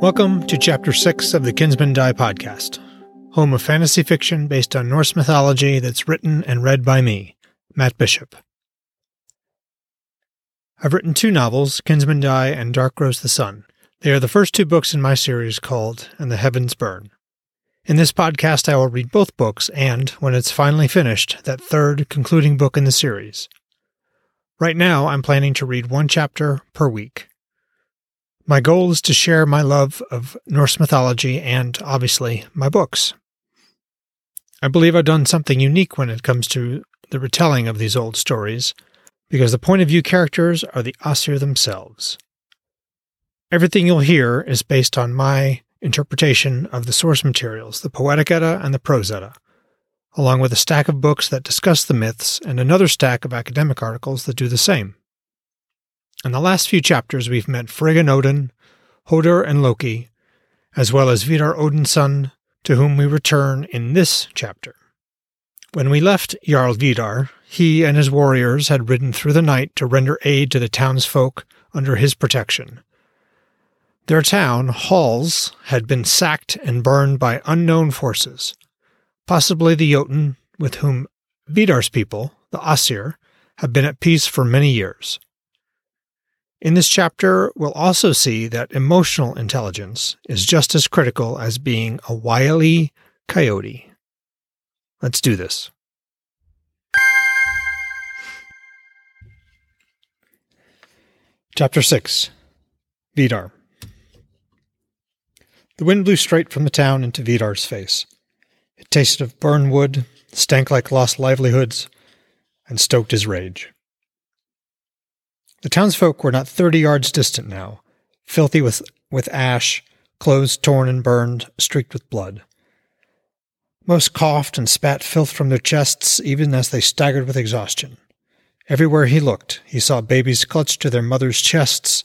Welcome to Chapter 6 of the Kinsmen Die podcast, home of fantasy fiction based on Norse mythology that's written and read by me, Matt Bishop. I've written two novels, Kinsmen Die and Dark Grows the Sun. They are the first two books in my series called And the Heavens Burn. In this podcast, I will read both books and, when it's finally finished, that third, concluding book in the series. Right now, I'm planning to read one chapter per week. My goal is to share my love of Norse mythology and, obviously, my books. I believe I've done something unique when it comes to the retelling of these old stories, because the point of view characters are the Aesir themselves. Everything you'll hear is based on my interpretation of the source materials, the Poetic Edda and the Prose Edda, along with a stack of books that discuss the myths and another stack of academic articles that do the same. In the last few chapters, we've met Frigg and Odin, Hodor and Loki, as well as Vidar Odinsson, to whom we return in this chapter. When we left Jarl Vidar, he and his warriors had ridden through the night to render aid to the townsfolk under his protection. Their town, Hals, had been sacked and burned by unknown forces, possibly the Jotunn, with whom Vidar's people, the Aesir, have been at peace for many years. In this chapter, we'll also see that emotional intelligence is just as critical as being a wily coyote. Let's do this. Chapter 6 Vidar The wind blew straight from the town into Vidar's face. It tasted of burned wood, stank like lost livelihoods, and stoked his rage. The townsfolk were not thirty yards distant now, filthy with, with ash, clothes torn and burned, streaked with blood. Most coughed and spat filth from their chests even as they staggered with exhaustion. Everywhere he looked, he saw babies clutched to their mothers' chests,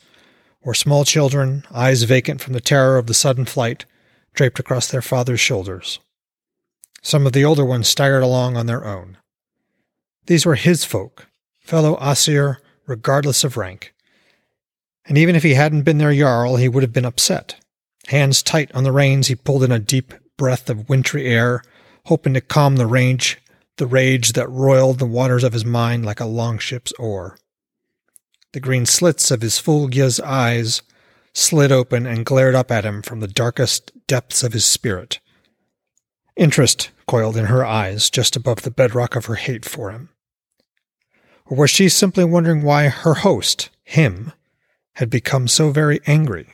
or small children, eyes vacant from the terror of the sudden flight, draped across their father's shoulders. Some of the older ones staggered along on their own. These were his folk, fellow Aesir regardless of rank. And even if he hadn't been their Jarl, he would have been upset. Hands tight on the reins, he pulled in a deep breath of wintry air, hoping to calm the rage, the rage that roiled the waters of his mind like a longship's oar. The green slits of his Fylgja's eyes slid open and glared up at him from the darkest depths of his spirit. Interest coiled in her eyes just above the bedrock of her hate for him. Or was she simply wondering why her host, him, had become so very angry?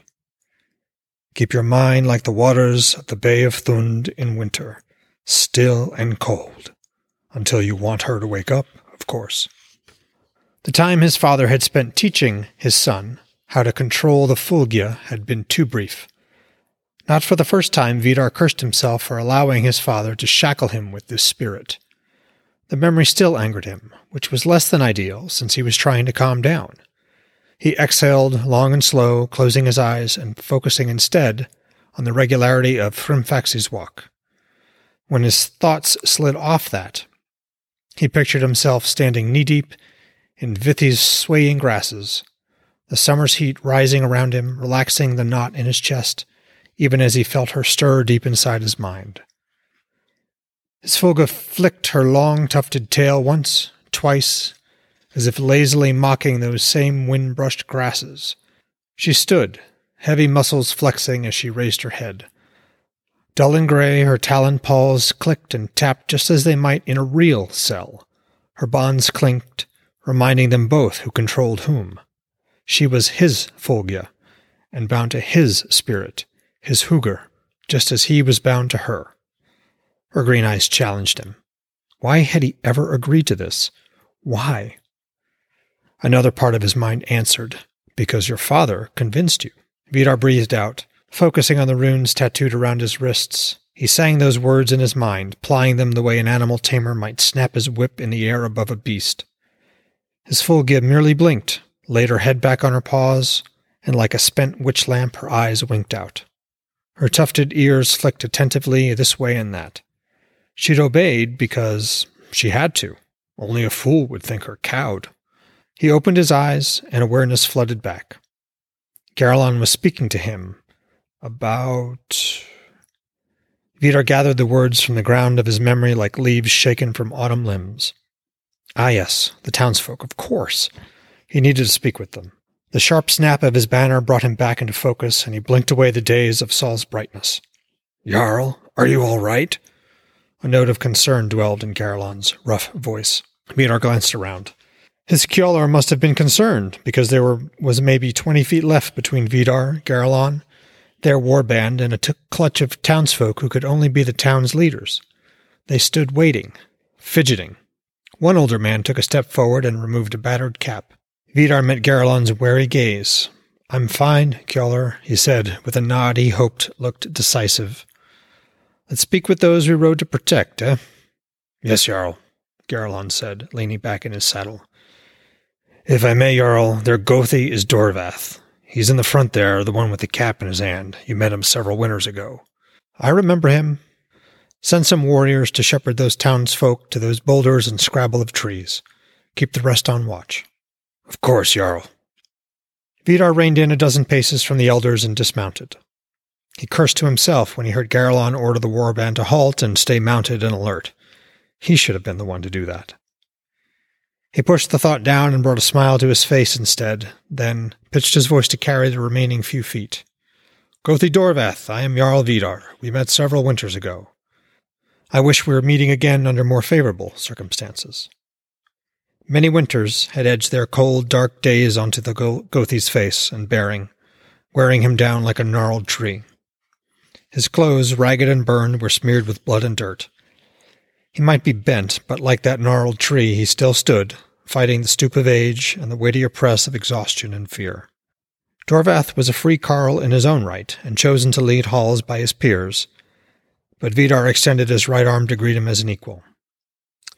Keep your mind like the waters of the Bay of Thund in winter, still and cold, until you want her to wake up, of course. The time his father had spent teaching his son how to control the Fylgja had been too brief. Not for the first time, Vidar cursed himself for allowing his father to shackle him with this spirit. The memory still angered him, which was less than ideal since he was trying to calm down. He exhaled long and slow, closing his eyes and focusing instead on the regularity of Hrimfaxi's walk. When his thoughts slid off that, he pictured himself standing knee deep in Vithi's swaying grasses, the summer's heat rising around him, relaxing the knot in his chest, even as he felt her stir deep inside his mind. Svolga flicked her long tufted tail once, twice, as if lazily mocking those same wind brushed grasses. She stood, heavy muscles flexing as she raised her head. Dull and gray, her talon paws clicked and tapped just as they might in a real cell. Her bonds clinked, reminding them both who controlled whom. She was his Fylgja, and bound to his spirit, his Hugr, just as he was bound to her. Her green eyes challenged him. Why had he ever agreed to this? Why? Another part of his mind answered, Because your father convinced you. Vidar breathed out, focusing on the runes tattooed around his wrists. He sang those words in his mind, plying them the way an animal tamer might snap his whip in the air above a beast. His Fylgja merely blinked, laid her head back on her paws, and like a spent witch lamp, her eyes winked out. Her tufted ears flicked attentively this way and that. She'd obeyed because she had to. Only a fool would think her cowed. He opened his eyes, and awareness flooded back. Garlon was speaking to him, About. Vidar gathered the words from the ground of his memory like leaves shaken from autumn limbs. Ah, yes, the townsfolk, of course. He needed to speak with them. The sharp snap of his banner brought him back into focus, and he blinked away the daze of Sol's brightness. Jarl, are you all right? A note of concern dwelled in Garelon's rough voice. Vidar glanced around. His Kjolar must have been concerned, because there were, was maybe twenty feet left between Vidar, Garelon, their warband, and a t- clutch of townsfolk who could only be the town's leaders. They stood waiting, fidgeting. One older man took a step forward and removed a battered cap. Vidar met Garelon's wary gaze. I'm fine, Kjolar, he said, with a nod he hoped looked decisive. Let's speak with those we rode to protect, eh? Yes, Jarl, Garelon said, leaning back in his saddle. If I may, Jarl, their Gothi is Dorvath. He's in the front there, the one with the cap in his hand. You met him several winters ago. I remember him. Send some warriors to shepherd those townsfolk to those boulders and scrabble of trees. Keep the rest on watch. Of course, Jarl. Vidar reined in a dozen paces from the elders and dismounted. He cursed to himself when he heard Garelon order the warband to halt and stay mounted and alert. He should have been the one to do that. He pushed the thought down and brought a smile to his face instead, then pitched his voice to carry the remaining few feet. Gothi Dorvath, I am Jarl Vidar. We met several winters ago. I wish we were meeting again under more favorable circumstances. Many winters had edged their cold, dark days onto the Gothi's face and bearing, wearing him down like a gnarled tree. His clothes, ragged and burned, were smeared with blood and dirt. He might be bent, but like that gnarled tree, he still stood, fighting the stoop of age and the weightier press of exhaustion and fear. Dorvath was a free carl in his own right, and chosen to lead Hals by his peers, but Vidar extended his right arm to greet him as an equal.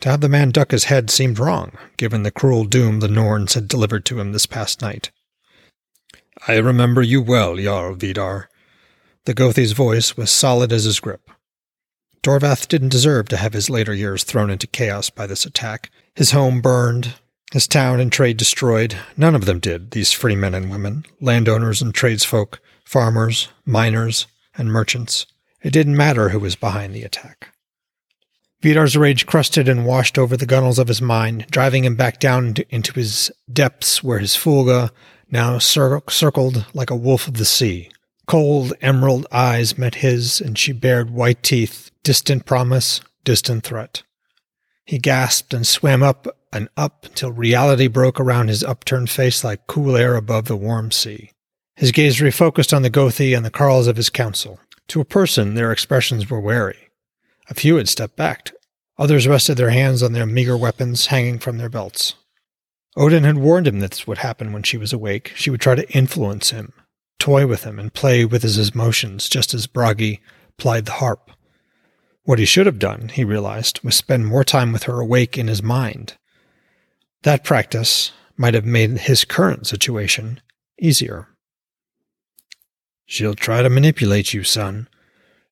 To have the man duck his head seemed wrong, given the cruel doom the Norns had delivered to him this past night. I remember you well, Jarl Vidar. The Gothi's voice was solid as his grip. Dorvath didn't deserve to have his later years thrown into chaos by this attack. His home burned, his town and trade destroyed. None of them did, these free men and women, landowners and tradesfolk, farmers, miners, and merchants. It didn't matter who was behind the attack. Vidar's rage crusted and washed over the gunnels of his mind, driving him back down into, his depths where his Fylgja now cir- circled like a wolf of the sea. Cold emerald eyes met his, and she bared white teeth, distant promise, distant threat. He gasped and swam up and up until reality broke around his upturned face like cool air above the warm sea. His gaze refocused on the Gothi and the carls of his council. To a person, their expressions were wary. A few had stepped back. Others rested their hands on their meager weapons hanging from their belts. Odin had warned him that this would happen when she was awake. She would try to influence him, toy with him and play with his emotions, just as Bragi plied the harp. What he should have done, he realized, was spend more time with her awake in his mind. That practice might have made his current situation easier. She'll try to manipulate you, son.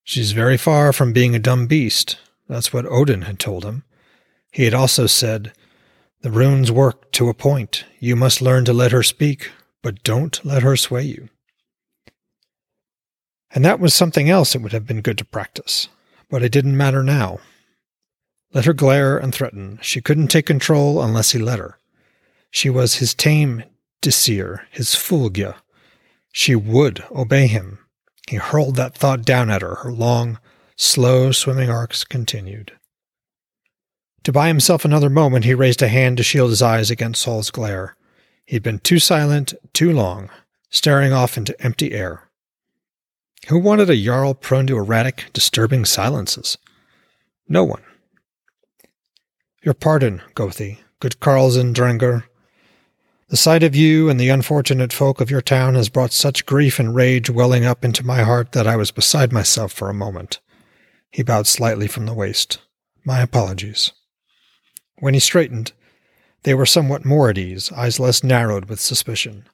She's very far from being a dumb beast. That's what Odin had told him. He had also said, The runes work to a point. You must learn to let her speak, but don't let her sway you. And that was something else it would have been good to practice, but it didn't matter now. Let her glare and threaten. She couldn't take control unless he let her. She was his tame Disir, his Fylgja. She would obey him. He hurled that thought down at her. Her long, slow swimming arcs continued. To buy himself another moment, he raised a hand to shield his eyes against Sol's glare. He'd been too silent, too long, staring off into empty air. Who wanted a Jarl prone to erratic, disturbing silences? No one. Your pardon, Gothi, good Carls and Drengr. The sight of you and the unfortunate folk of your town has brought such grief and rage welling up into my heart that I was beside myself for a moment. He bowed slightly from the waist. My apologies. When he straightened, they were somewhat more at ease, eyes less narrowed with suspicion.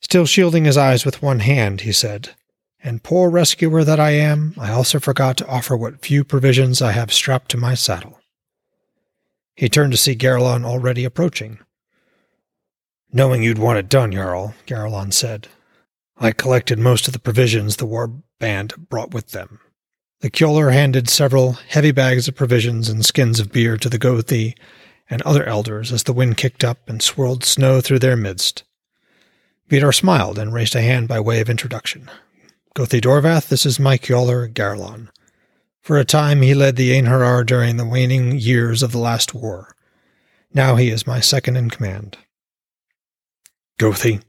Still shielding his eyes with one hand, he said, and poor rescuer that I am, I also forgot to offer what few provisions I have strapped to my saddle. He turned to see Garelon already approaching. Knowing you'd want it done, Jarl, Garelon said. I collected most of the provisions the war band brought with them. The Kjolar handed several heavy bags of provisions and skins of beer to the Gothi and other elders as the wind kicked up and swirled snow through their midst. Vidar smiled and raised a hand by way of introduction. Gothi Dorvath, this is my Kjolar Garlon. For a time he led the Einherjar during the waning years of the last war. Now he is my second in command. Gothi.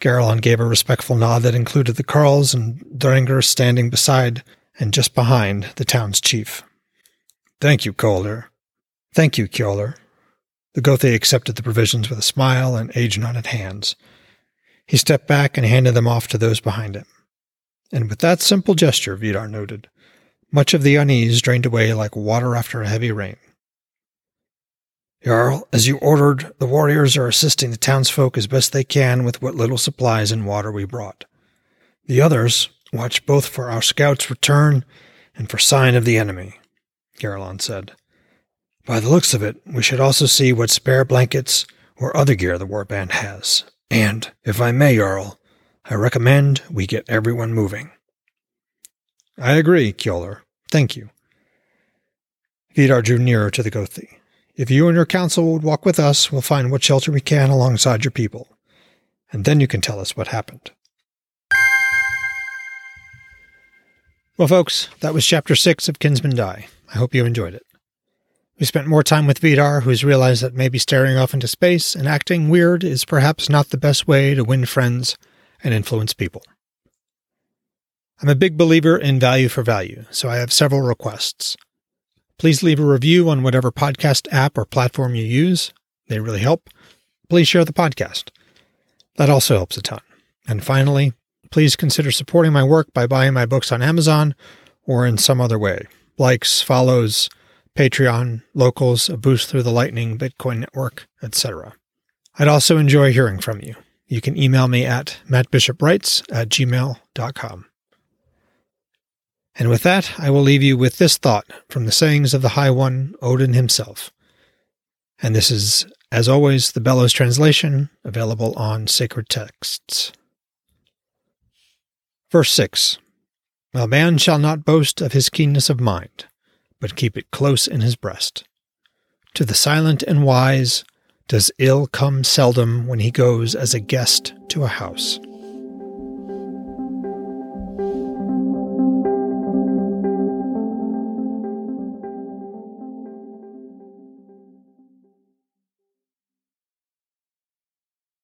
Garlon gave a respectful nod that included the Carls and Drengr standing beside and just behind the town's chief. Thank you, Calder. Thank you, Kjolar. The Gothi accepted the provisions with a smile and age-knotted hands. He stepped back and handed them off to those behind him. And with that simple gesture, Vidar noted, much of the unease drained away like water after a heavy rain. Jarl, as you ordered, the warriors are assisting the townsfolk as best they can with what little supplies and water we brought. The others watch both for our scouts' return and for sign of the enemy, Garlon said. By the looks of it, we should also see what spare blankets or other gear the warband has. And, if I may, Jarl, I recommend we get everyone moving. I agree, Kjolar. Thank you. Vidar drew nearer to the Gothi. If you and your council would walk with us, we'll find what shelter we can alongside your people. And then you can tell us what happened. Well, folks, that was chapter six of Kinsmen Die. I hope you enjoyed it. We spent more time with Vidar, who's realized that maybe staring off into space and acting weird is perhaps not the best way to win friends and influence people. I'm a big believer in value for value, so I have several requests. Please leave a review on whatever podcast app or platform you use. They really help. Please share the podcast. That also helps a ton. And finally, please consider supporting my work by buying my books on Amazon or in some other way. Likes, follows, Patreon, locals, a boost through the Lightning Bitcoin network, etc. I'd also enjoy hearing from you. You can email me at mattbishopwrites at gmail.com. And with that, I will leave you with this thought from the sayings of the High One, Odin himself. And this is, as always, the Bellows translation, available on sacred texts. Verse 6 A man shall not boast of his keenness of mind, but keep it close in his breast. To the silent and wise does ill come seldom when he goes as a guest to a house.